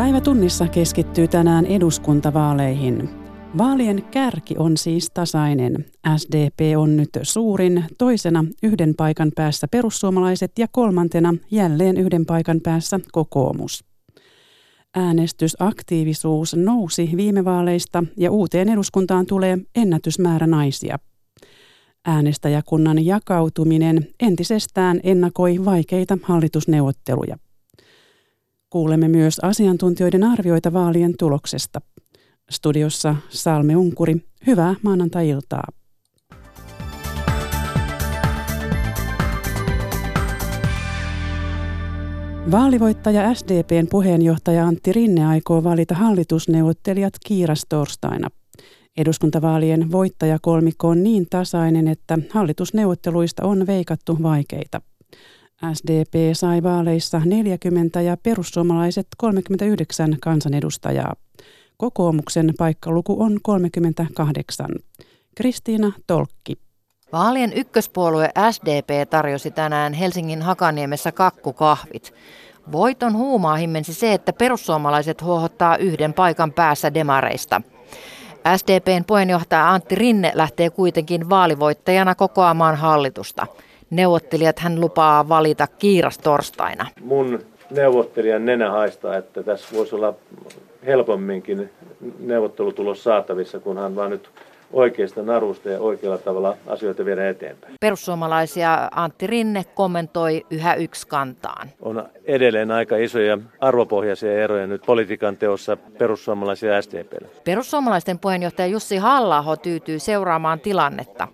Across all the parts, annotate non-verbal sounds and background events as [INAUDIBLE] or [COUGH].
Päivä tunnissa keskittyy tänään eduskuntavaaleihin. Vaalien kärki on siis tasainen. SDP on nyt suurin, toisena yhden paikan päässä perussuomalaiset ja kolmantena jälleen yhden paikan päässä kokoomus. Äänestysaktiivisuus nousi viime vaaleista ja uuteen eduskuntaan tulee ennätysmäärä naisia. Äänestäjäkunnan jakautuminen entisestään ennakoi vaikeita hallitusneuvotteluja. Kuulemme myös asiantuntijoiden arvioita vaalien tuloksesta. Studiossa Salme Unkuri, hyvää maanantai-iltaa. Vaalivoittaja SDPn puheenjohtaja Antti Rinne aikoo valita hallitusneuvottelijat kiirastorstaina. Eduskuntavaalien voittajakolmikko on niin tasainen, että hallitusneuvotteluista on veikattu vaikeita. SDP sai vaaleissa 40 ja perussuomalaiset 39 kansanedustajaa. Kokoomuksen paikkaluku on 38. Kristiina Tolkki. Vaalien ykköspuolue SDP tarjosi tänään Helsingin Hakaniemessä kakkukahvit. Voiton huumaa himmensi se, että perussuomalaiset huohottaa yhden paikan päässä demareista. SDPn puheenjohtaja Antti Rinne lähtee kuitenkin vaalivoittajana kokoamaan hallitusta. Neuvottelijat hän lupaa valita kiiras torstaina. Mun neuvottelijan nenä haistaa, että tässä voisi olla helpomminkin neuvottelutulos saatavissa, kunhan vaan nyt oikeasta narusta ja oikealla tavalla asioita viedä eteenpäin. Perussuomalaisia Antti Rinne kommentoi yhä yksi kantaan. On edelleen aika isoja arvopohjaisia eroja nyt politiikan teossa perussuomalaisia ja SDPlle. Perussuomalaisten puheenjohtaja Jussi halla tyytyy seuraamaan tilannetta.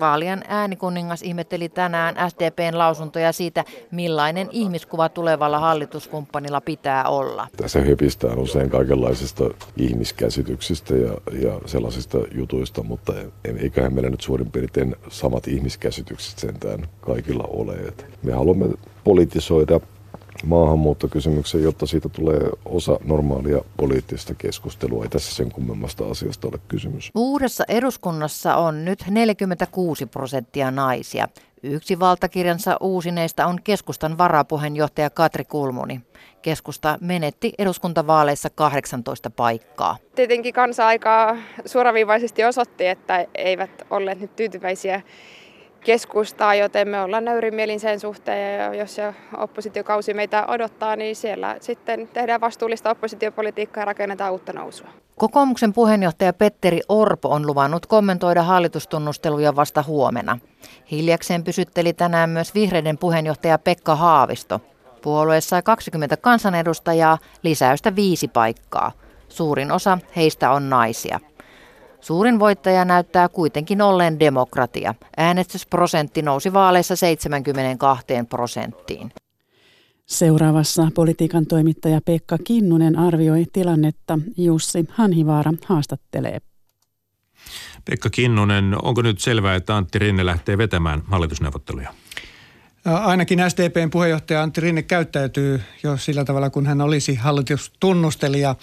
Vaalien äänikuningas ihmetteli tänään SDPn lausuntoja siitä, millainen ihmiskuva tulevalla hallituskumppanilla pitää olla. Tässä höpistään usein kaikenlaisista ihmiskäsityksistä ja, ja sellaisista jutuista, mutta eiköhän meillä nyt suurin piirtein samat ihmiskäsitykset sentään kaikilla ole. Me haluamme politisoida maahanmuuttokysymyksen, jotta siitä tulee osa normaalia poliittista keskustelua. Ei tässä sen kummemmasta asiasta ole kysymys. Uudessa eduskunnassa on nyt 46 prosenttia naisia. Yksi valtakirjansa uusineista on keskustan varapuheenjohtaja Katri Kulmuni. Keskusta menetti eduskuntavaaleissa 18 paikkaa. Tietenkin kansa aika suoraviivaisesti osoitti, että eivät olleet nyt tyytyväisiä keskustaa, joten me ollaan nöyrimielin sen suhteen ja jos se oppositiokausi meitä odottaa, niin siellä sitten tehdään vastuullista oppositiopolitiikkaa ja rakennetaan uutta nousua. Kokoomuksen puheenjohtaja Petteri Orpo on luvannut kommentoida hallitustunnusteluja vasta huomenna. Hiljakseen pysytteli tänään myös vihreiden puheenjohtaja Pekka Haavisto. Puolue sai 20 kansanedustajaa, lisäystä viisi paikkaa. Suurin osa heistä on naisia. Suurin voittaja näyttää kuitenkin olleen demokratia. Äänestysprosentti nousi vaaleissa 72 prosenttiin. Seuraavassa politiikan toimittaja Pekka Kinnunen arvioi tilannetta. Jussi Hanhivaara haastattelee. Pekka Kinnunen, onko nyt selvää, että Antti Rinne lähtee vetämään hallitusneuvotteluja? Ainakin SDPn puheenjohtaja Antti Rinne käyttäytyy jo sillä tavalla, kun hän olisi hallitustunnustelija.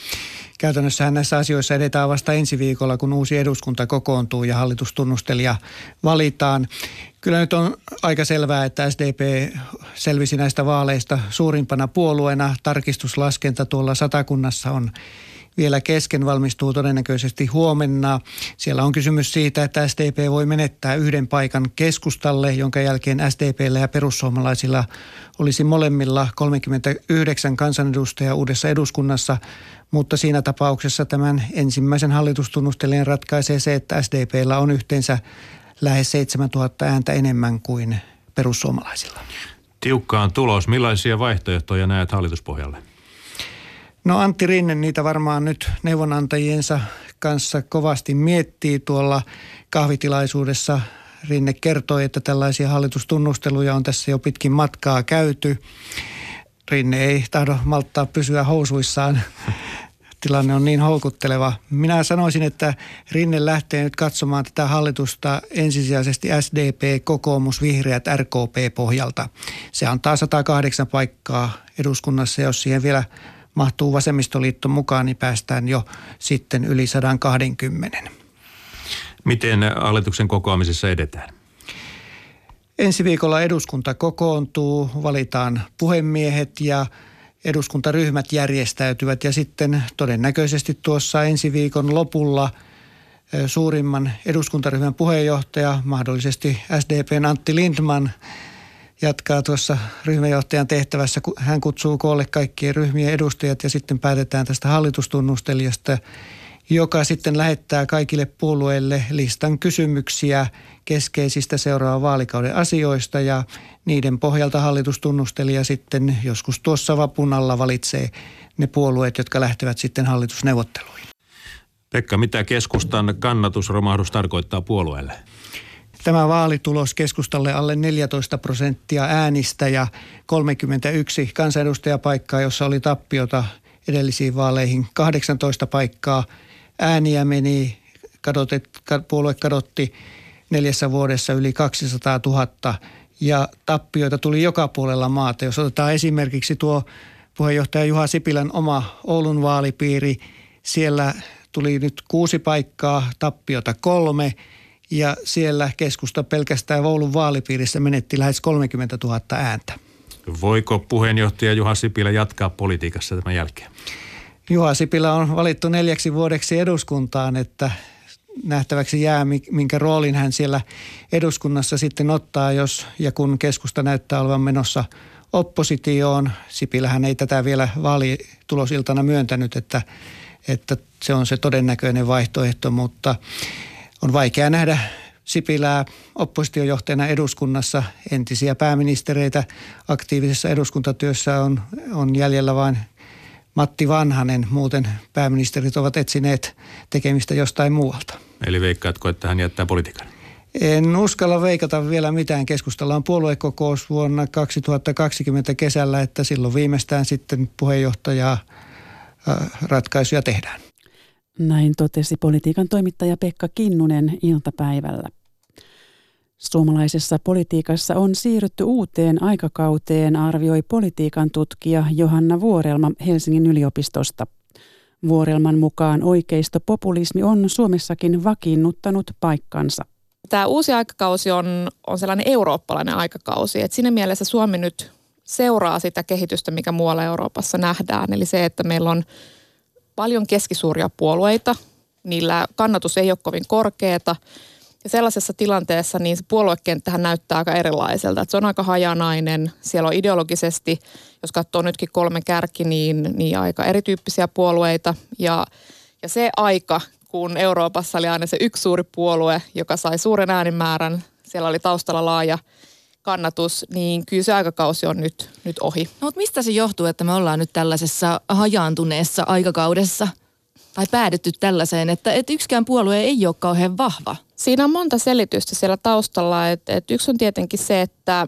Käytännössä näissä asioissa edetään vasta ensi viikolla, kun uusi eduskunta kokoontuu ja hallitustunnustelija valitaan. Kyllä nyt on aika selvää, että SDP selvisi näistä vaaleista suurimpana puolueena. Tarkistuslaskenta tuolla satakunnassa on vielä kesken, valmistuu todennäköisesti huomenna. Siellä on kysymys siitä, että SDP voi menettää yhden paikan keskustalle, jonka jälkeen SDPllä ja perussuomalaisilla olisi molemmilla 39 kansanedustajaa uudessa eduskunnassa, mutta siinä tapauksessa tämän ensimmäisen hallitustunnustelijan ratkaisee se, että SDPllä on yhteensä lähes 7000 ääntä enemmän kuin perussuomalaisilla. Tiukkaan tulos. Millaisia vaihtoehtoja näet hallituspohjalle? No Antti Rinne niitä varmaan nyt neuvonantajiensa kanssa kovasti miettii tuolla kahvitilaisuudessa. Rinne kertoi, että tällaisia hallitustunnusteluja on tässä jo pitkin matkaa käyty. Rinne ei tahdo malttaa pysyä housuissaan. [LAUGHS] Tilanne on niin houkutteleva. Minä sanoisin, että Rinne lähtee nyt katsomaan tätä hallitusta ensisijaisesti SDP, kokoomus, vihreät, RKP pohjalta. Se antaa 108 paikkaa eduskunnassa, jos siihen vielä mahtuu vasemmistoliitto mukaan, niin päästään jo sitten yli 120. Miten hallituksen kokoamisessa edetään? Ensi viikolla eduskunta kokoontuu, valitaan puhemiehet ja eduskuntaryhmät järjestäytyvät ja sitten todennäköisesti tuossa ensi viikon lopulla suurimman eduskuntaryhmän puheenjohtaja, mahdollisesti SDPn Antti Lindman, jatkaa tuossa ryhmäjohtajan tehtävässä. Hän kutsuu koolle kaikkien ryhmien edustajat ja sitten päätetään tästä hallitustunnustelijasta, joka sitten lähettää kaikille puolueille listan kysymyksiä keskeisistä seuraavan vaalikauden asioista ja niiden pohjalta hallitustunnustelija sitten joskus tuossa vapun alla valitsee ne puolueet, jotka lähtevät sitten hallitusneuvotteluihin. Pekka, mitä keskustan kannatusromahdus tarkoittaa puolueelle? Tämä vaalitulos keskustalle alle 14 prosenttia äänistä ja 31 kansanedustajapaikkaa, jossa oli tappiota edellisiin vaaleihin 18 paikkaa. Ääniä meni, kadotet, puolue kadotti neljässä vuodessa yli 200 000 ja tappioita tuli joka puolella maata. Jos otetaan esimerkiksi tuo puheenjohtaja Juha Sipilän oma Oulun vaalipiiri, siellä tuli nyt kuusi paikkaa, tappiota kolme ja siellä keskusta pelkästään Oulun vaalipiirissä menetti lähes 30 000 ääntä. Voiko puheenjohtaja Juha Sipilä jatkaa politiikassa tämän jälkeen? Juha Sipilä on valittu neljäksi vuodeksi eduskuntaan, että nähtäväksi jää, minkä roolin hän siellä eduskunnassa sitten ottaa, jos ja kun keskusta näyttää olevan menossa oppositioon. Sipilähän ei tätä vielä vaalitulosiltana myöntänyt, että, että se on se todennäköinen vaihtoehto, mutta on vaikea nähdä Sipilää oppositiojohtajana eduskunnassa. Entisiä pääministereitä aktiivisessa eduskuntatyössä on, on jäljellä vain Matti Vanhanen. Muuten pääministerit ovat etsineet tekemistä jostain muualta. Eli veikkaatko, että hän jättää politiikan? En uskalla veikata vielä mitään. Keskustalla on puoluekokous vuonna 2020 kesällä, että silloin viimeistään sitten puheenjohtajaa ratkaisuja tehdään. Näin totesi politiikan toimittaja Pekka Kinnunen iltapäivällä. Suomalaisessa politiikassa on siirrytty uuteen aikakauteen, arvioi politiikan tutkija Johanna Vuorelma Helsingin yliopistosta. Vuorelman mukaan oikeistopopulismi on Suomessakin vakiinnuttanut paikkansa. Tämä uusi aikakausi on, on sellainen eurooppalainen aikakausi, että siinä mielessä Suomi nyt seuraa sitä kehitystä, mikä muualla Euroopassa nähdään. Eli se, että meillä on paljon keskisuuria puolueita, niillä kannatus ei ole kovin korkeata – ja sellaisessa tilanteessa niin se puoluekenttähän näyttää aika erilaiselta. Että se on aika hajanainen. Siellä on ideologisesti, jos katsoo nytkin kolme kärki, niin, niin aika erityyppisiä puolueita. Ja, ja se aika, kun Euroopassa oli aina se yksi suuri puolue, joka sai suuren äänimäärän, siellä oli taustalla laaja kannatus, niin kyllä se aikakausi on nyt, nyt ohi. No, mutta mistä se johtuu, että me ollaan nyt tällaisessa hajaantuneessa aikakaudessa? Tai päädytty tällaiseen, että, että yksikään puolue ei ole kauhean vahva? Siinä on monta selitystä siellä taustalla. Et, et yksi on tietenkin se, että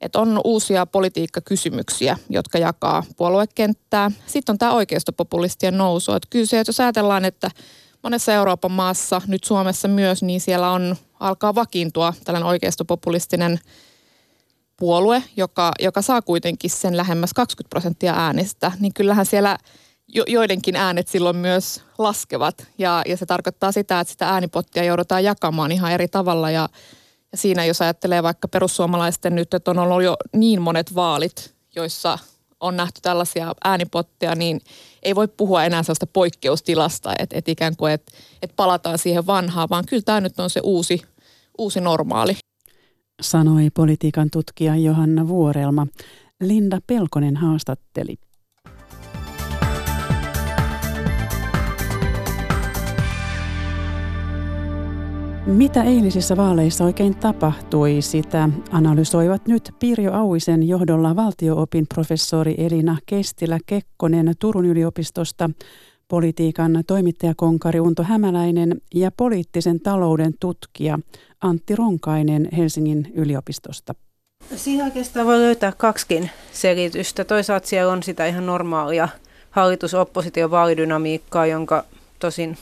et on uusia politiikkakysymyksiä, jotka jakaa puoluekenttää. Sitten on tämä oikeistopopulistien nousu. Et kyllä se, että jos ajatellaan, että monessa Euroopan maassa, nyt Suomessa myös, niin siellä on, alkaa vakiintua tällainen oikeistopopulistinen puolue, joka, joka saa kuitenkin sen lähemmäs 20 prosenttia äänistä, niin kyllähän siellä – jo, joidenkin äänet silloin myös laskevat. Ja, ja se tarkoittaa sitä, että sitä äänipottia joudutaan jakamaan ihan eri tavalla. Ja, ja siinä jos ajattelee vaikka perussuomalaisten nyt, että on ollut jo niin monet vaalit, joissa on nähty tällaisia äänipotteja, niin ei voi puhua enää sellaista poikkeustilasta, että, että ikään kuin, että, että palataan siihen vanhaan, vaan kyllä tämä nyt on se uusi, uusi normaali. Sanoi politiikan tutkija Johanna Vuorelma. Linda Pelkonen haastatteli. Mitä eilisissä vaaleissa oikein tapahtui, sitä analysoivat nyt Pirjo Auisen johdolla valtioopin professori Elina Kestilä-Kekkonen Turun yliopistosta, politiikan toimittajakonkari Unto Hämäläinen ja poliittisen talouden tutkija Antti Ronkainen Helsingin yliopistosta. Siihen oikeastaan voi löytää kaksikin selitystä. Toisaalta siellä on sitä ihan normaalia hallitus-oppositio-vaalidynamiikkaa, jonka tosin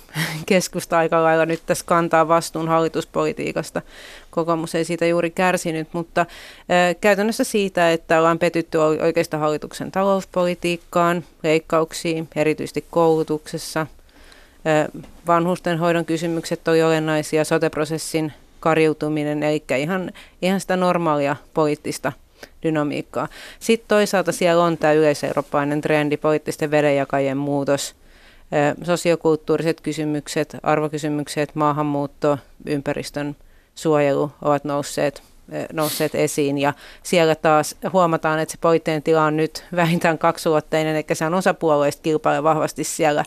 keskusta aika lailla nyt tässä kantaa vastuun hallituspolitiikasta. Kokoomus ei siitä juuri kärsinyt, mutta käytännössä siitä, että ollaan petytty oikeasta hallituksen talouspolitiikkaan, leikkauksiin, erityisesti koulutuksessa. Vanhustenhoidon kysymykset oli olennaisia, soteprosessin kariutuminen, eli ihan, ihan sitä normaalia poliittista dynamiikkaa. Sitten toisaalta siellä on tämä yleiseurooppalainen trendi, poliittisten vedenjakajien muutos, sosiokulttuuriset kysymykset, arvokysymykset, maahanmuutto, ympäristön suojelu ovat nousseet nousseet esiin ja siellä taas huomataan, että se poliittinen tila on nyt vähintään kaksulotteinen, eli se on osapuolueista kilpailee vahvasti siellä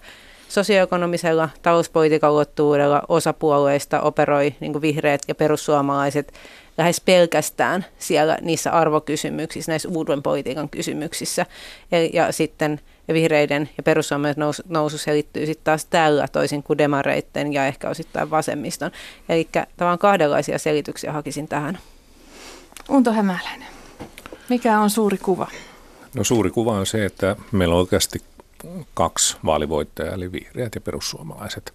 sosioekonomisella talouspolitiikan ulottuvuudella osapuolueista operoi niin vihreät ja perussuomalaiset lähes pelkästään siellä niissä arvokysymyksissä, näissä uuden politiikan kysymyksissä. Ja, ja sitten vihreiden ja perussuomalaisen nousu, nousu selittyy sitten taas tällä toisin kuin demareitten ja ehkä osittain vasemmiston. Eli tavallaan kahdenlaisia selityksiä hakisin tähän. Unto Hämäläinen, mikä on suuri kuva? No suuri kuva on se, että meillä on oikeasti kaksi vaalivoittajaa, eli vihreät ja perussuomalaiset.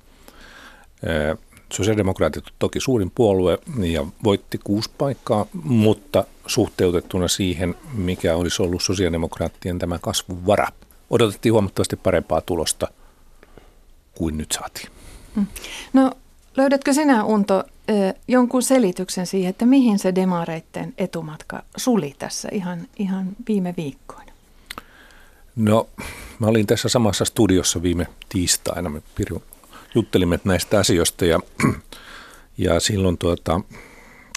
Sosiaalidemokraatit on toki suurin puolue ja voitti kuusi paikkaa, mutta suhteutettuna siihen, mikä olisi ollut sosiaalidemokraattien tämä kasvun vara, odotettiin huomattavasti parempaa tulosta kuin nyt saatiin. Mm. No löydätkö sinä Unto jonkun selityksen siihen, että mihin se demareitten etumatka suli tässä ihan, ihan viime viikkoina? No, mä olin tässä samassa studiossa viime tiistaina. Me Pirjo juttelimme näistä asioista ja, ja silloin, tuota,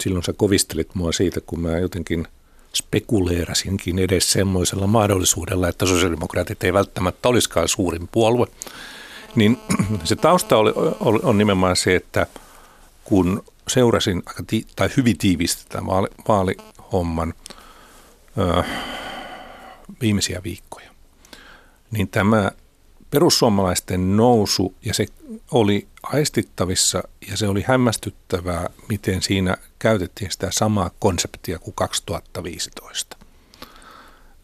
silloin sä kovistelit mua siitä, kun mä jotenkin spekuleerasinkin edes semmoisella mahdollisuudella, että sosiaalidemokraatit ei välttämättä olisikaan suurin puolue. Niin [CLEARS THROAT] se tausta oli, oli, on nimenomaan se, että kun seurasin aika ti- tai hyvin tiivisti tämän vaali, vaalihomman ö, viimeisiä viikkoja, niin tämä perussuomalaisten nousu, ja se oli aistittavissa ja se oli hämmästyttävää, miten siinä käytettiin sitä samaa konseptia kuin 2015.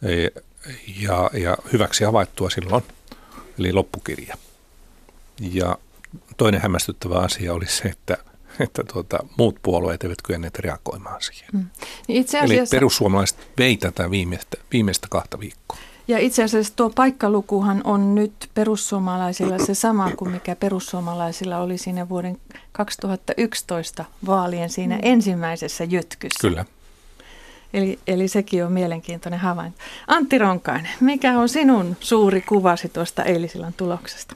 E, ja, ja hyväksi havaittua silloin, eli loppukirja. Ja toinen hämmästyttävä asia oli se, että, että tuota, muut puolueet eivät kyenneet reagoimaan siihen. Mm. Niin itse asiassa... Eli perussuomalaiset vei tätä viimeistä, viimeistä kahta viikkoa. Ja itse asiassa tuo paikkalukuhan on nyt perussuomalaisilla se sama kuin mikä perussuomalaisilla oli siinä vuoden 2011 vaalien siinä mm. ensimmäisessä jytkyssä. Kyllä. Eli, eli sekin on mielenkiintoinen havainto. Antti Ronkainen, mikä on sinun suuri kuvasi tuosta eilisillan tuloksesta?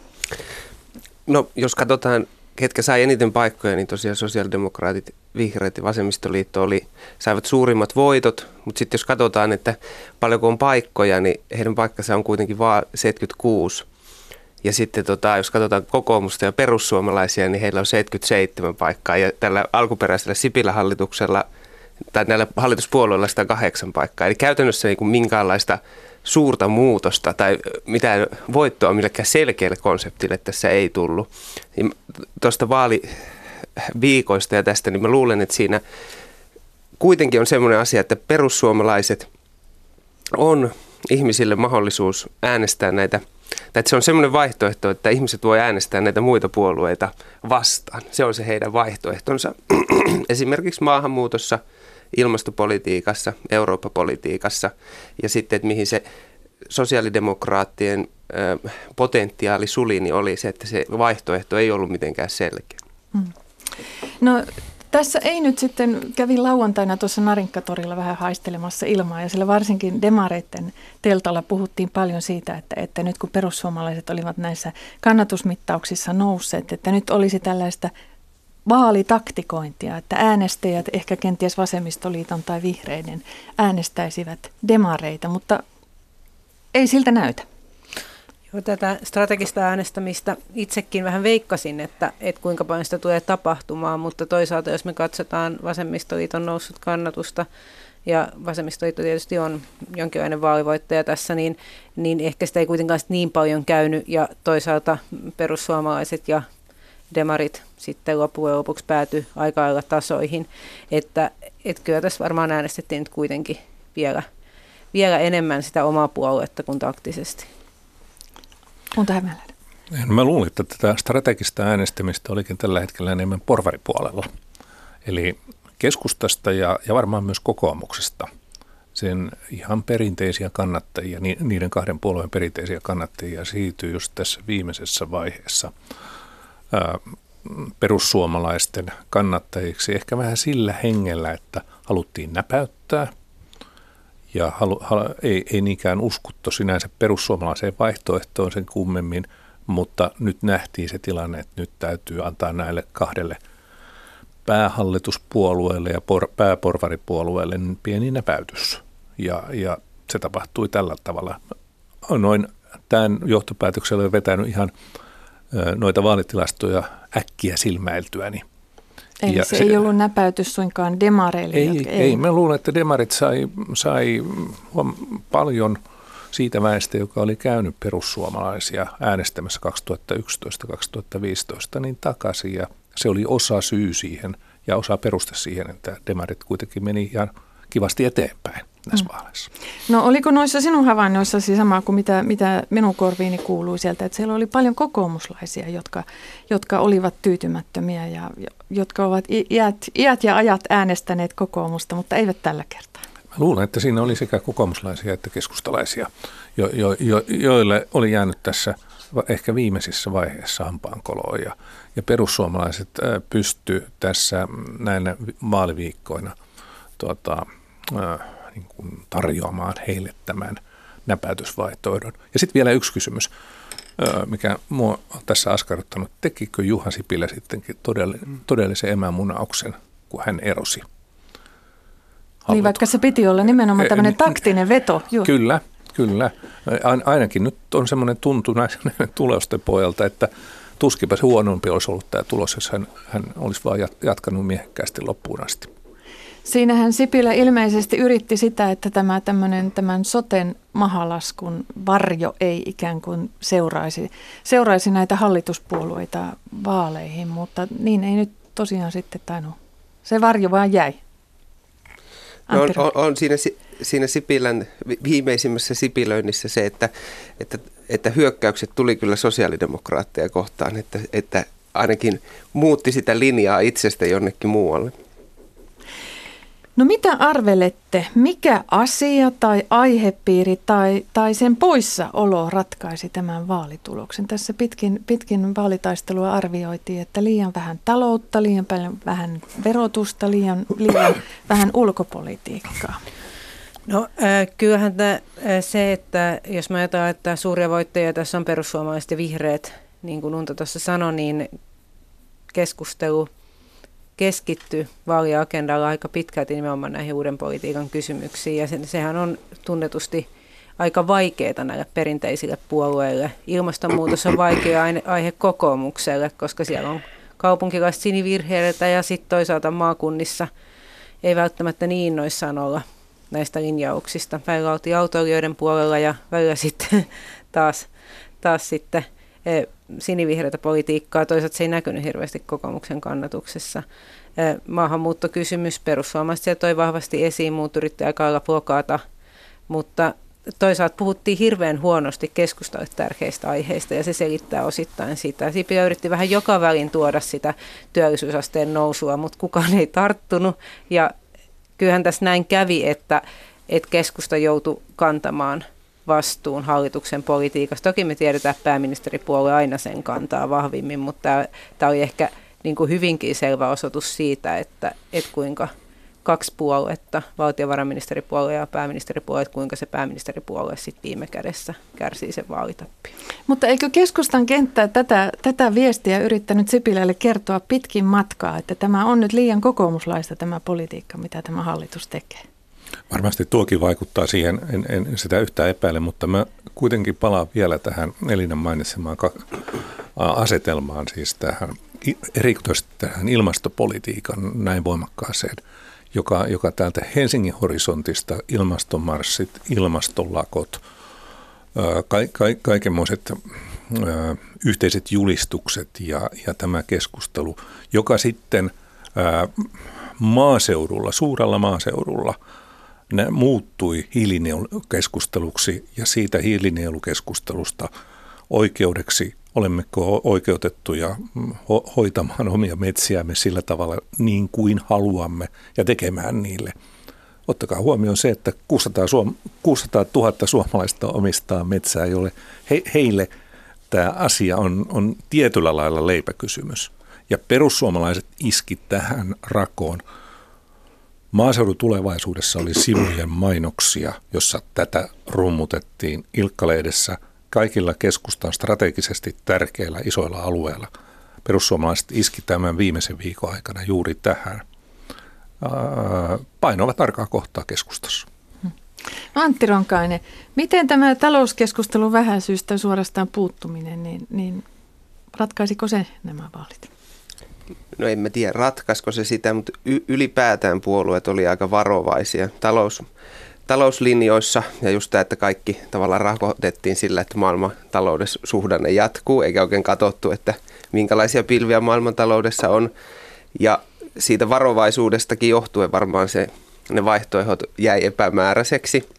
No jos katsotaan, ketkä sai eniten paikkoja, niin tosiaan sosiaalidemokraatit, vihreät ja vasemmistoliitto oli, saivat suurimmat voitot, mutta sitten jos katsotaan, että paljonko on paikkoja, niin heidän paikkansa on kuitenkin vain 76. Ja sitten tota, jos katsotaan kokoomusta ja perussuomalaisia, niin heillä on 77 paikkaa. Ja tällä alkuperäisellä Sipilä-hallituksella tai näillä hallituspuolueilla 108 paikkaa. Eli käytännössä niin kuin minkäänlaista suurta muutosta tai mitään voittoa millekään selkeälle konseptille tässä ei tullut. Niin tuosta vaaliviikoista ja tästä, niin mä luulen, että siinä kuitenkin on semmoinen asia, että perussuomalaiset on ihmisille mahdollisuus äänestää näitä, tai että se on semmoinen vaihtoehto, että ihmiset voi äänestää näitä muita puolueita vastaan. Se on se heidän vaihtoehtonsa. [CLEARS THROAT] Esimerkiksi maahanmuutossa – ilmastopolitiikassa, Eurooppa-politiikassa ja sitten, että mihin se sosiaalidemokraattien potentiaali suli, niin oli se, että se vaihtoehto ei ollut mitenkään selkeä. Hmm. No tässä ei nyt sitten, kävin lauantaina tuossa Narinkatorilla vähän haistelemassa ilmaa ja sillä varsinkin demareiden teltalla puhuttiin paljon siitä, että, että nyt kun perussuomalaiset olivat näissä kannatusmittauksissa nousseet, että nyt olisi tällaista vaalitaktikointia, että äänestäjät, ehkä kenties vasemmistoliiton tai vihreiden, äänestäisivät demareita, mutta ei siltä näytä. Joo, tätä strategista äänestämistä itsekin vähän veikkasin, että, että kuinka paljon sitä tulee tapahtumaan, mutta toisaalta jos me katsotaan vasemmistoliiton noussut kannatusta, ja vasemmistoliitto tietysti on jonkinlainen vaalivoittaja tässä, niin, niin ehkä sitä ei kuitenkaan niin paljon käynyt, ja toisaalta perussuomalaiset ja demarit sitten loppujen lopuksi päätyi aika lailla tasoihin. Että, että kyllä tässä varmaan äänestettiin nyt kuitenkin vielä, vielä enemmän sitä omaa puoluetta kuin taktisesti. Unta Hämäläinen. No mä luulin, että tätä strategista äänestämistä olikin tällä hetkellä enemmän porvaripuolella. Eli keskustasta ja, ja varmaan myös kokoomuksesta sen ihan perinteisiä kannattajia, niiden kahden puolueen perinteisiä kannattajia siirtyy just tässä viimeisessä vaiheessa perussuomalaisten kannattajiksi ehkä vähän sillä hengellä, että haluttiin näpäyttää ja halu, halu, ei, ei niinkään uskuttu sinänsä perussuomalaiseen vaihtoehtoon sen kummemmin, mutta nyt nähtiin se tilanne, että nyt täytyy antaa näille kahdelle päähallituspuolueelle ja por, pääporvaripuolueelle pieni näpäytys. Ja, ja se tapahtui tällä tavalla. Noin tämän johtopäätöksellä vetänyt ihan noita vaalitilastoja äkkiä silmäiltyäni. Eli ja se, se ei ollut näpäytys suinkaan demareille? Ei, jotka, ei. ei. Mä luulen, että demarit sai, sai paljon siitä väestä, joka oli käynyt perussuomalaisia äänestämässä 2011-2015, niin takaisin. Ja se oli osa syy siihen ja osa peruste siihen, että demarit kuitenkin meni ihan kivasti eteenpäin näissä mm. vaaleissa. No oliko noissa sinun havainnoissasi sama kuin mitä, mitä minun korviini kuului sieltä, että siellä oli paljon kokoomuslaisia, jotka, jotka olivat tyytymättömiä ja jotka ovat iät, iät ja ajat äänestäneet kokoomusta, mutta eivät tällä kertaa? Mä luulen, että siinä oli sekä kokoomuslaisia että keskustalaisia, jo, jo, jo, joille oli jäänyt tässä ehkä viimeisissä vaiheissa hampaankoloon ja, ja perussuomalaiset pysty tässä näinä vaaliviikkoina tuota, niin kuin tarjoamaan heille tämän näpäytysvaihtoehdon. Ja sitten vielä yksi kysymys, mikä mua on tässä askarruttanut. Tekikö Juha Sipilä sittenkin todellisen, emämunauksen, kun hän erosi? Niin, vaikka se piti olla nimenomaan tämmöinen taktinen veto. Juh. Kyllä, kyllä. Ainakin nyt on semmoinen tuntu näiden [LAUGHS] tulosten pojalta, että tuskipa se huonompi olisi ollut tämä tulos, jos hän, hän olisi vaan jatkanut miehekkäästi loppuun asti. Siinähän Sipilä ilmeisesti yritti sitä, että tämä tämmöinen, tämän soten mahalaskun varjo ei ikään kuin seuraisi, seuraisi näitä hallituspuolueita vaaleihin, mutta niin ei nyt tosiaan sitten tainnut. Se varjo vaan jäi. No on, on, on siinä, siinä Sipilän viimeisimmässä Sipilöinnissä se, että, että, että hyökkäykset tuli kyllä sosiaalidemokraatteja kohtaan, että, että ainakin muutti sitä linjaa itsestä jonnekin muualle. No mitä arvelette, mikä asia tai aihepiiri tai, tai sen poissaolo ratkaisi tämän vaalituloksen? Tässä pitkin, pitkin vaalitaistelua arvioitiin, että liian vähän taloutta, liian paljon vähän verotusta, liian, liian [COUGHS] vähän ulkopolitiikkaa. No äh, kyllähän tämä, äh, se, että jos mä ajatellaan, että suuria voittajia tässä on perussuomalaiset ja vihreät, niin kuin Unto tuossa sanoi, niin keskustelu – keskitty vaaliagendalla aika pitkälti nimenomaan näihin uuden politiikan kysymyksiin. Ja se, sehän on tunnetusti aika vaikeaa näille perinteisille puolueille. Ilmastonmuutos on vaikea aihe kokoomukselle, koska siellä on kaupunkilaiset sinivirheitä ja sitten toisaalta maakunnissa ei välttämättä niin innoissaan olla näistä linjauksista. Välillä oltiin autoilijoiden puolella ja välillä sitten [LAUGHS] taas, taas sitten sinivihreätä politiikkaa. Toisaalta se ei näkynyt hirveästi kokoomuksen kannatuksessa. Eh, maahanmuuttokysymys perussuomalaiset toi vahvasti esiin, muut yritti aika blokata, mutta toisaalta puhuttiin hirveän huonosti keskustalle tärkeistä aiheista ja se selittää osittain sitä. Sipilä yritti vähän joka välin tuoda sitä työllisyysasteen nousua, mutta kukaan ei tarttunut ja kyllähän tässä näin kävi, että, että keskusta joutui kantamaan vastuun hallituksen politiikasta. Toki me tiedetään, että pääministeripuolue aina sen kantaa vahvimmin, mutta tämä oli ehkä niin kuin hyvinkin selvä osoitus siitä, että, että kuinka kaksi puoluetta, valtiovarainministeripuolue ja pääministeripuolue, kuinka se pääministeripuolue sitten viime kädessä kärsii sen vaalitappion. Mutta eikö keskustan kenttä tätä, tätä viestiä yrittänyt Sipilälle kertoa pitkin matkaa, että tämä on nyt liian kokoomuslaista tämä politiikka, mitä tämä hallitus tekee? Varmasti tuokin vaikuttaa siihen, en, en sitä yhtään epäile, mutta mä kuitenkin palaan vielä tähän Elinan mainitsemaan asetelmaan, siis tähän, erityisesti tähän ilmastopolitiikan näin voimakkaaseen, joka, joka täältä Helsingin horisontista ilmastomarssit, ilmastolakot, ka, ka, kaikenmoiset yhteiset julistukset ja, ja tämä keskustelu, joka sitten maaseudulla, suurella maaseudulla – ne muuttui hiilinielukeskusteluksi ja siitä hiilinielukeskustelusta oikeudeksi, olemmeko oikeutettuja ho- hoitamaan omia metsiämme sillä tavalla niin kuin haluamme ja tekemään niille. Ottakaa huomioon se, että 600, suom- 600 000 suomalaista omistaa metsää, jolle he- heille tämä asia on, on tietyllä lailla leipäkysymys. Ja perussuomalaiset iski tähän rakoon Maaseudun tulevaisuudessa oli sivujen mainoksia, jossa tätä rummutettiin Ilkkaleidessä kaikilla keskustan strategisesti tärkeillä isoilla alueilla. Perussuomalaiset iski tämän viimeisen viikon aikana juuri tähän. Painoivat tarkaa kohtaa keskustassa. Antti Ronkainen, miten tämä talouskeskustelun vähäisyys tai suorastaan puuttuminen, niin, niin ratkaisiko se nämä vaalit? No en mä tiedä, ratkaisko se sitä, mutta ylipäätään puolueet oli aika varovaisia talous, talouslinjoissa ja just tämä, että kaikki tavallaan rahoitettiin sillä, että maailman taloudessa suhdanne jatkuu, eikä oikein katsottu, että minkälaisia pilviä maailmantaloudessa on. Ja siitä varovaisuudestakin johtuen varmaan se, ne vaihtoehdot jäi epämääräiseksi.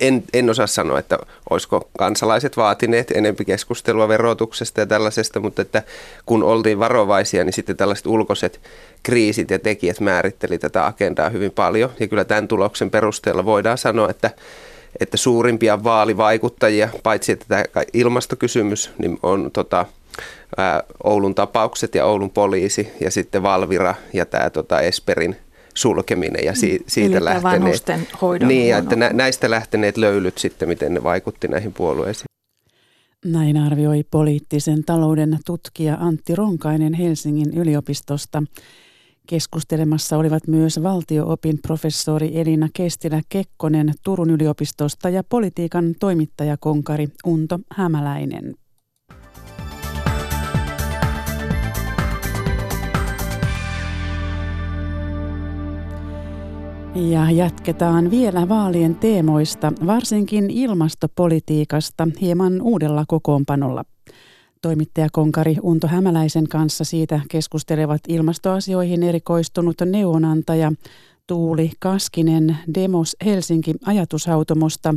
En, en, osaa sanoa, että olisiko kansalaiset vaatineet enempi keskustelua verotuksesta ja tällaisesta, mutta että kun oltiin varovaisia, niin sitten tällaiset ulkoiset kriisit ja tekijät määritteli tätä agendaa hyvin paljon. Ja kyllä tämän tuloksen perusteella voidaan sanoa, että, että suurimpia vaalivaikuttajia, paitsi että tämä ilmastokysymys, niin on tota, ää, Oulun tapaukset ja Oulun poliisi ja sitten Valvira ja tämä tota Esperin sulkeminen ja si- siitä Eli lähteneet. Niin, ja että nä- näistä lähteneet löylyt sitten, miten ne vaikutti näihin puolueisiin. Näin arvioi poliittisen talouden tutkija Antti Ronkainen Helsingin yliopistosta. Keskustelemassa olivat myös valtioopin professori Elina Kestilä-Kekkonen Turun yliopistosta ja politiikan toimittajakonkari Unto Hämäläinen. Ja jatketaan vielä vaalien teemoista, varsinkin ilmastopolitiikasta hieman uudella kokoonpanolla. Toimittajakonkari Unto Hämäläisen kanssa siitä keskustelevat ilmastoasioihin erikoistunut neuvonantaja Tuuli Kaskinen Demos Helsinki ajatushautomosta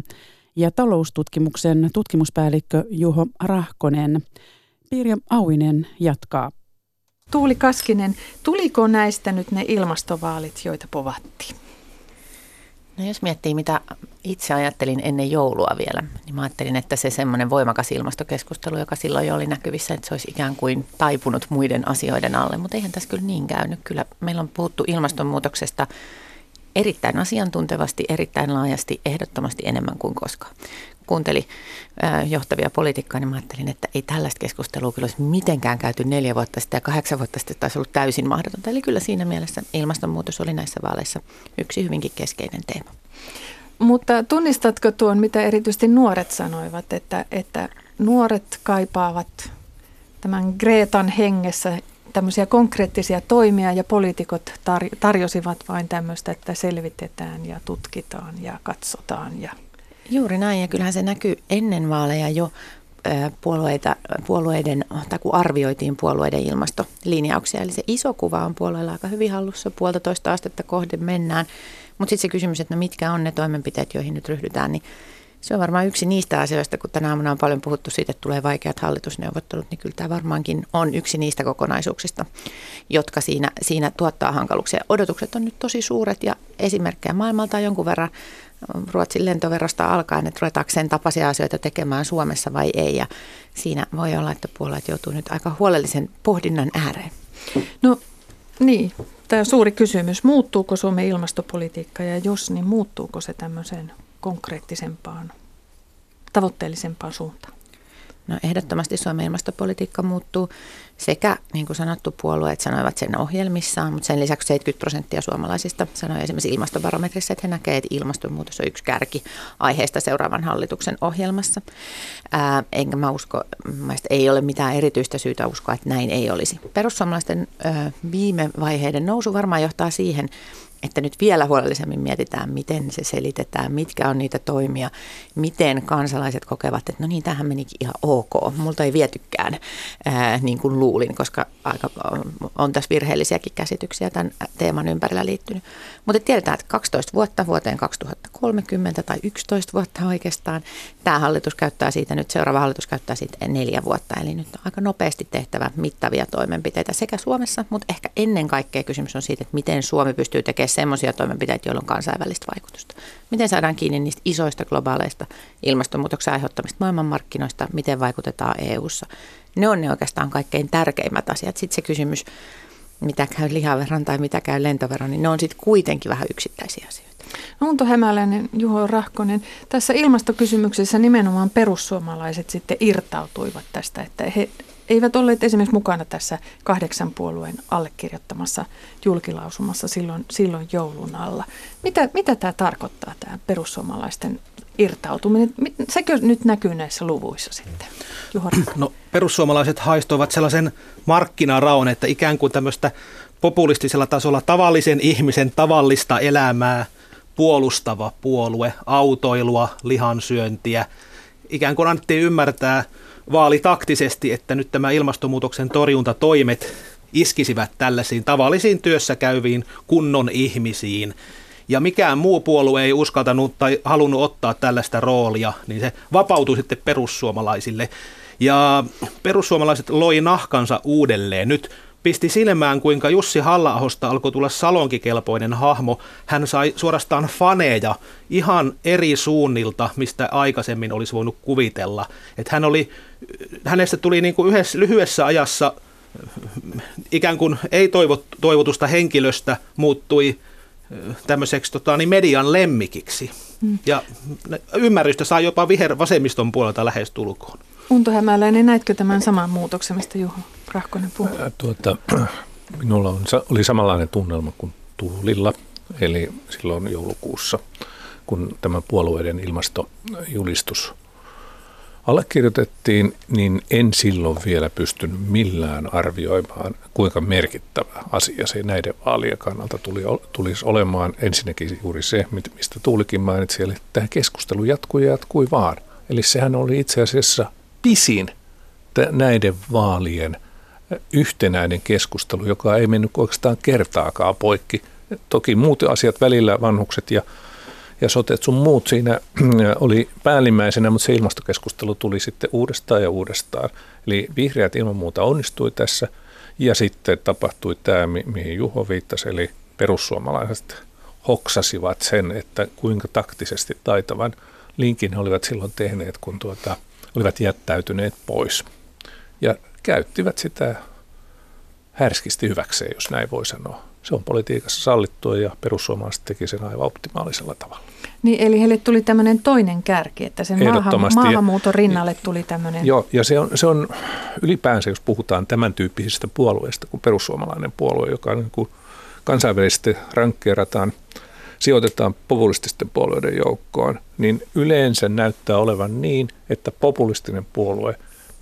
ja taloustutkimuksen tutkimuspäällikkö Juho Rahkonen. Pirjo Auinen jatkaa. Tuuli Kaskinen, tuliko näistä nyt ne ilmastovaalit, joita povattiin? No jos miettii, mitä itse ajattelin ennen joulua vielä, niin mä ajattelin, että se semmoinen voimakas ilmastokeskustelu, joka silloin jo oli näkyvissä, että se olisi ikään kuin taipunut muiden asioiden alle, mutta eihän tässä kyllä niin käynyt. Kyllä meillä on puhuttu ilmastonmuutoksesta erittäin asiantuntevasti, erittäin laajasti, ehdottomasti enemmän kuin koskaan. Kuunteli johtavia poliitikkoja, niin mä ajattelin, että ei tällaista keskustelua kyllä olisi mitenkään käyty neljä vuotta sitten ja kahdeksan vuotta sitten taisi ollut täysin mahdotonta. Eli kyllä siinä mielessä ilmastonmuutos oli näissä vaaleissa yksi hyvinkin keskeinen teema. Mutta tunnistatko tuon, mitä erityisesti nuoret sanoivat, että, että nuoret kaipaavat tämän Gretan hengessä tämmöisiä konkreettisia toimia ja poliitikot tar- tarjosivat vain tämmöistä, että selvitetään ja tutkitaan ja katsotaan. Ja. Juuri näin ja kyllähän se näkyy ennen vaaleja jo puolueita, puolueiden, tai kun arvioitiin puolueiden ilmastolinjauksia. Eli se iso kuva on puolueilla aika hyvin hallussa, puolitoista astetta kohden mennään. Mutta sitten se kysymys, että no mitkä on ne toimenpiteet, joihin nyt ryhdytään, niin se on varmaan yksi niistä asioista, kun tänä aamuna on paljon puhuttu siitä, että tulee vaikeat hallitusneuvottelut, niin kyllä tämä varmaankin on yksi niistä kokonaisuuksista, jotka siinä, siinä tuottaa hankaluuksia. Odotukset on nyt tosi suuret ja esimerkkejä maailmalta on jonkun verran Ruotsin lentoverosta alkaen, että ruvetaanko sen tapaisia asioita tekemään Suomessa vai ei. Ja siinä voi olla, että puolueet joutuu nyt aika huolellisen pohdinnan ääreen. No niin, tämä suuri kysymys. Muuttuuko Suomen ilmastopolitiikka ja jos, niin muuttuuko se tämmöiseen konkreettisempaan, tavoitteellisempaan suuntaan? No ehdottomasti Suomen ilmastopolitiikka muuttuu sekä, niin kuin sanottu, puolueet sanoivat sen ohjelmissaan, mutta sen lisäksi 70 prosenttia suomalaisista sanoi esimerkiksi ilmastobarometrissa, että he näkevät, että ilmastonmuutos on yksi kärki aiheesta seuraavan hallituksen ohjelmassa. Ää, enkä mä usko, mä ei ole mitään erityistä syytä uskoa, että näin ei olisi. Perussuomalaisten ää, viime vaiheiden nousu varmaan johtaa siihen, että nyt vielä huolellisemmin mietitään, miten se selitetään, mitkä on niitä toimia, miten kansalaiset kokevat, että no niin, tähän menikin ihan ok. Multa ei vietykään ää, niin kuin luulin, koska aika, on tässä virheellisiäkin käsityksiä tämän teeman ympärillä liittynyt. Mutta tiedetään, että 12 vuotta vuoteen 2030 tai 11 vuotta oikeastaan. Tämä hallitus käyttää siitä nyt, seuraava hallitus käyttää siitä neljä vuotta. Eli nyt on aika nopeasti tehtävä mittavia toimenpiteitä sekä Suomessa, mutta ehkä ennen kaikkea kysymys on siitä, että miten Suomi pystyy tekemään sellaisia toimenpiteitä, joilla on kansainvälistä vaikutusta. Miten saadaan kiinni niistä isoista globaaleista ilmastonmuutoksen aiheuttamista maailmanmarkkinoista, miten vaikutetaan EU-ssa. Ne on ne oikeastaan kaikkein tärkeimmät asiat. Sitten se kysymys, mitä käy lihaveron tai mitä käy lentoveron, niin ne on sitten kuitenkin vähän yksittäisiä asioita. Unto Hämäläinen, Juho Rahkonen, tässä ilmastokysymyksessä nimenomaan perussuomalaiset sitten irtautuivat tästä, että he eivät olleet esimerkiksi mukana tässä kahdeksan puolueen allekirjoittamassa julkilausumassa silloin, silloin joulun alla. Mitä, mitä tämä tarkoittaa, tämä perussuomalaisten irtautuminen? Sekö nyt näkyy näissä luvuissa sitten? Juho no, perussuomalaiset haistoivat sellaisen markkinaraon, että ikään kuin tämmöistä populistisella tasolla tavallisen ihmisen tavallista elämää puolustava puolue, autoilua, lihansyöntiä. Ikään kuin annettiin ymmärtää vaalitaktisesti, että nyt tämä ilmastonmuutoksen torjuntatoimet iskisivät tällaisiin tavallisiin työssä käyviin kunnon ihmisiin. Ja mikään muu puolue ei uskaltanut tai halunnut ottaa tällaista roolia, niin se vapautui sitten perussuomalaisille. Ja perussuomalaiset loi nahkansa uudelleen. Nyt pisti silmään, kuinka Jussi halla alkoi tulla salonkikelpoinen hahmo. Hän sai suorastaan faneja ihan eri suunnilta, mistä aikaisemmin olisi voinut kuvitella. Että hän oli, hänestä tuli niin kuin yhdessä, lyhyessä ajassa ikään kuin ei-toivotusta henkilöstä muuttui tämmöiseksi tota, niin median lemmikiksi. Mm. Ja ymmärrystä sai jopa viher vasemmiston puolelta lähes tulkoon. Unto Hämäläinen, näetkö tämän saman muutoksen, mistä Juho Rahkonen puhui? Tuota, [CLEARS THROAT] minulla on, oli samanlainen tunnelma kuin Tuulilla, eli silloin joulukuussa, kun tämä puolueiden ilmastojulistus allekirjoitettiin, niin en silloin vielä pystynyt millään arvioimaan, kuinka merkittävä asia se näiden vaalien kannalta tuli, tulisi olemaan. Ensinnäkin juuri se, mistä Tuulikin mainitsi, eli tämä keskustelu jatkui ja jatkui vaan. Eli sehän oli itse asiassa pisin näiden vaalien yhtenäinen keskustelu, joka ei mennyt oikeastaan kertaakaan poikki. Toki muut asiat välillä, vanhukset ja, ja sotet sun muut siinä oli päällimmäisenä, mutta se ilmastokeskustelu tuli sitten uudestaan ja uudestaan. Eli vihreät ilman muuta onnistui tässä ja sitten tapahtui tämä, mihin Juho viittasi, eli perussuomalaiset hoksasivat sen, että kuinka taktisesti taitavan linkin he olivat silloin tehneet, kun tuota, olivat jättäytyneet pois. Ja käyttivät sitä härskisti hyväkseen, jos näin voi sanoa. Se on politiikassa sallittua ja perussuomalaiset teki sen aivan optimaalisella tavalla. Niin, eli heille tuli tämmöinen toinen kärki, että sen maahan, maahanmuuton rinnalle tuli tämmöinen. Joo, ja se on, se on ylipäänsä, jos puhutaan tämän tyyppisistä puolueista kuin perussuomalainen puolue, joka niin kuin kansainvälisesti rankkeerataan – sijoitetaan populististen puolueiden joukkoon, niin yleensä näyttää olevan niin, että populistinen puolue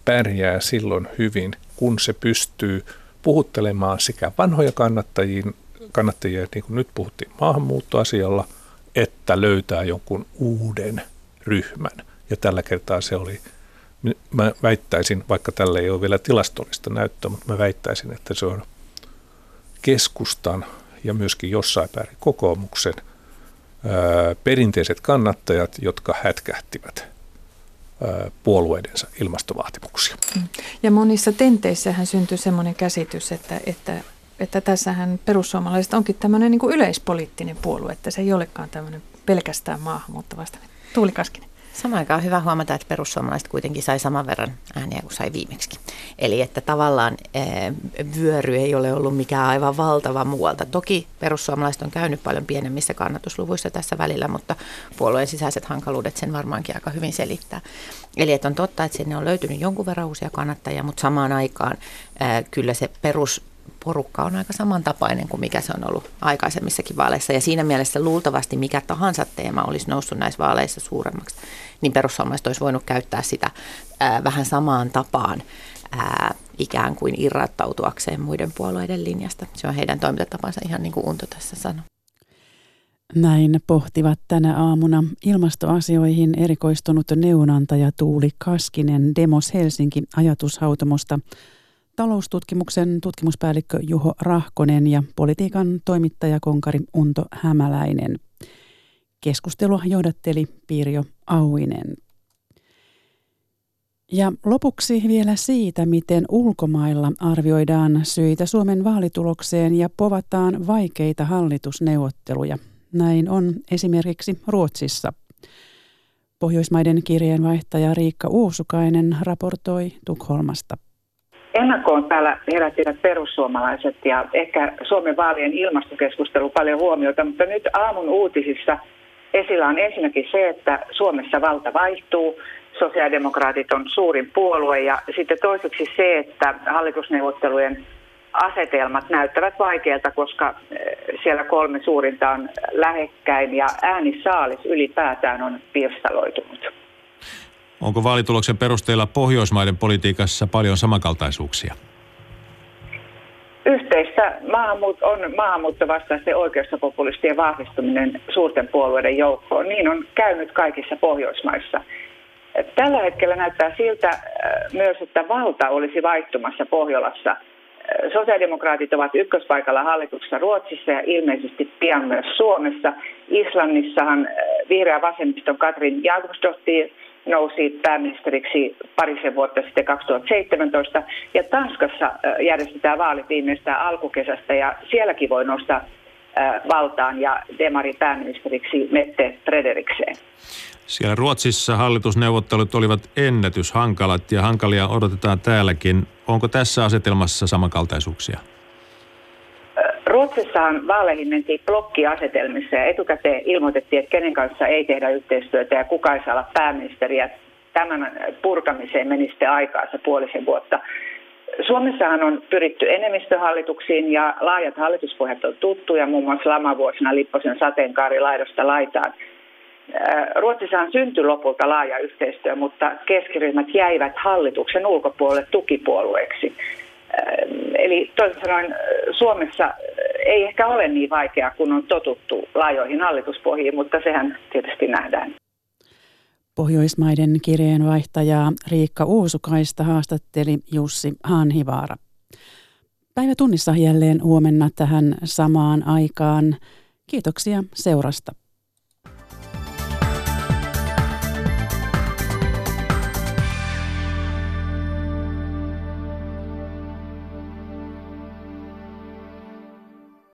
pärjää silloin hyvin, kun se pystyy puhuttelemaan sekä vanhoja kannattajia, kannattajia niin kuin nyt puhuttiin maahanmuuttoasialla, että löytää jonkun uuden ryhmän. Ja tällä kertaa se oli, mä väittäisin, vaikka tällä ei ole vielä tilastollista näyttöä, mutta mä väittäisin, että se on keskustan ja myöskin jossain päin kokoomuksen perinteiset kannattajat, jotka hätkähtivät puolueidensa ilmastovaatimuksia. Mm. Ja monissa tenteissähän syntyi semmoinen käsitys, että, että, että tässähän perussuomalaiset onkin tämmöinen niin yleispoliittinen puolue, että se ei olekaan tämmöinen pelkästään maahanmuuttavasta. Tuuli Kaskinen. Samaan aikaan hyvä huomata, että perussuomalaiset kuitenkin sai saman verran ääniä kuin sai viimeksi. Eli että tavallaan ee, vyöry ei ole ollut mikään aivan valtava muualta. Toki perussuomalaiset on käynyt paljon pienemmissä kannatusluvuissa tässä välillä, mutta puolueen sisäiset hankaluudet sen varmaankin aika hyvin selittää. Eli että on totta, että sinne on löytynyt jonkun verran uusia kannattajia, mutta samaan aikaan ee, kyllä se perus porukka on aika samantapainen kuin mikä se on ollut aikaisemmissakin vaaleissa. Ja siinä mielessä luultavasti mikä tahansa teema olisi noussut näissä vaaleissa suuremmaksi, niin perussuomalaiset olisi voinut käyttää sitä ää, vähän samaan tapaan ää, ikään kuin irrattautuakseen muiden puolueiden linjasta. Se on heidän toimintatapansa ihan niin kuin Unto tässä sanoi. Näin pohtivat tänä aamuna ilmastoasioihin erikoistunut neuvonantaja Tuuli Kaskinen Demos Helsinki ajatushautomosta – taloustutkimuksen tutkimuspäällikkö Juho Rahkonen ja politiikan toimittajakonkari Unto Hämäläinen. Keskustelua johdatteli Pirjo Auinen. Ja lopuksi vielä siitä, miten ulkomailla arvioidaan syitä Suomen vaalitulokseen ja povataan vaikeita hallitusneuvotteluja. Näin on esimerkiksi Ruotsissa. Pohjoismaiden kirjeenvaihtaja Riikka Uusukainen raportoi Tukholmasta. ennakkoon täällä herättivät perussuomalaiset ja ehkä Suomen vaalien ilmastokeskustelu paljon huomiota, mutta nyt aamun uutisissa esillä on ensinnäkin se, että Suomessa valta vaihtuu, sosiaalidemokraatit on suurin puolue ja sitten toiseksi se, että hallitusneuvottelujen asetelmat näyttävät vaikeilta, koska eh, siellä kolme suurinta on lähekkäin ja äänisaalis ylipäätään on pirstaloitunut. Onko vaalituloksen perusteella Pohjoismaiden politiikassa paljon samankaltaisuuksia? Yhteistä maahanmuut- on maahanmuuttovastaisten oikeustopopulistien vahvistuminen suurten puolueiden joukkoon. Niin on käynyt kaikissa Pohjoismaissa. Tällä hetkellä näyttää siltä äh, myös, että valta olisi vaihtumassa Pohjolassa. Äh, sosiaalidemokraatit ovat ykköspaikalla hallituksessa Ruotsissa ja ilmeisesti pian myös Suomessa. Islannissahan äh, vihreä vasemmiston Katrin Jakobsdottir nousi pääministeriksi parisen vuotta sitten 2017. Ja Tanskassa järjestetään vaalit viimeistään alkukesästä ja sielläkin voi nostaa valtaan ja demari pääministeriksi Mette Frederiksen. Siellä Ruotsissa hallitusneuvottelut olivat ennätyshankalat ja hankalia odotetaan täälläkin. Onko tässä asetelmassa samankaltaisuuksia? Ruotsissahan vaaleihin mentiin blokkiasetelmissa ja etukäteen ilmoitettiin, että kenen kanssa ei tehdä yhteistyötä ja kuka ei saa olla pääministeriä. Tämän purkamiseen meni sitten aikaansa puolisen vuotta. Suomessahan on pyritty enemmistöhallituksiin ja laajat hallituspohjat on tuttuja, muun muassa lamavuosina Lipposen sateenkaari laidasta laitaan. Ruotsissahan syntyi lopulta laaja yhteistyö, mutta keskiryhmät jäivät hallituksen ulkopuolelle tukipuolueeksi. Eli toisin sanoen Suomessa ei ehkä ole niin vaikeaa, kun on totuttu laajoihin hallituspohjiin, mutta sehän tietysti nähdään. Pohjoismaiden kirjeenvaihtaja Riikka Uusukaista haastatteli Jussi Hanhivaara. Päivä tunnissa jälleen huomenna tähän samaan aikaan. Kiitoksia seurasta.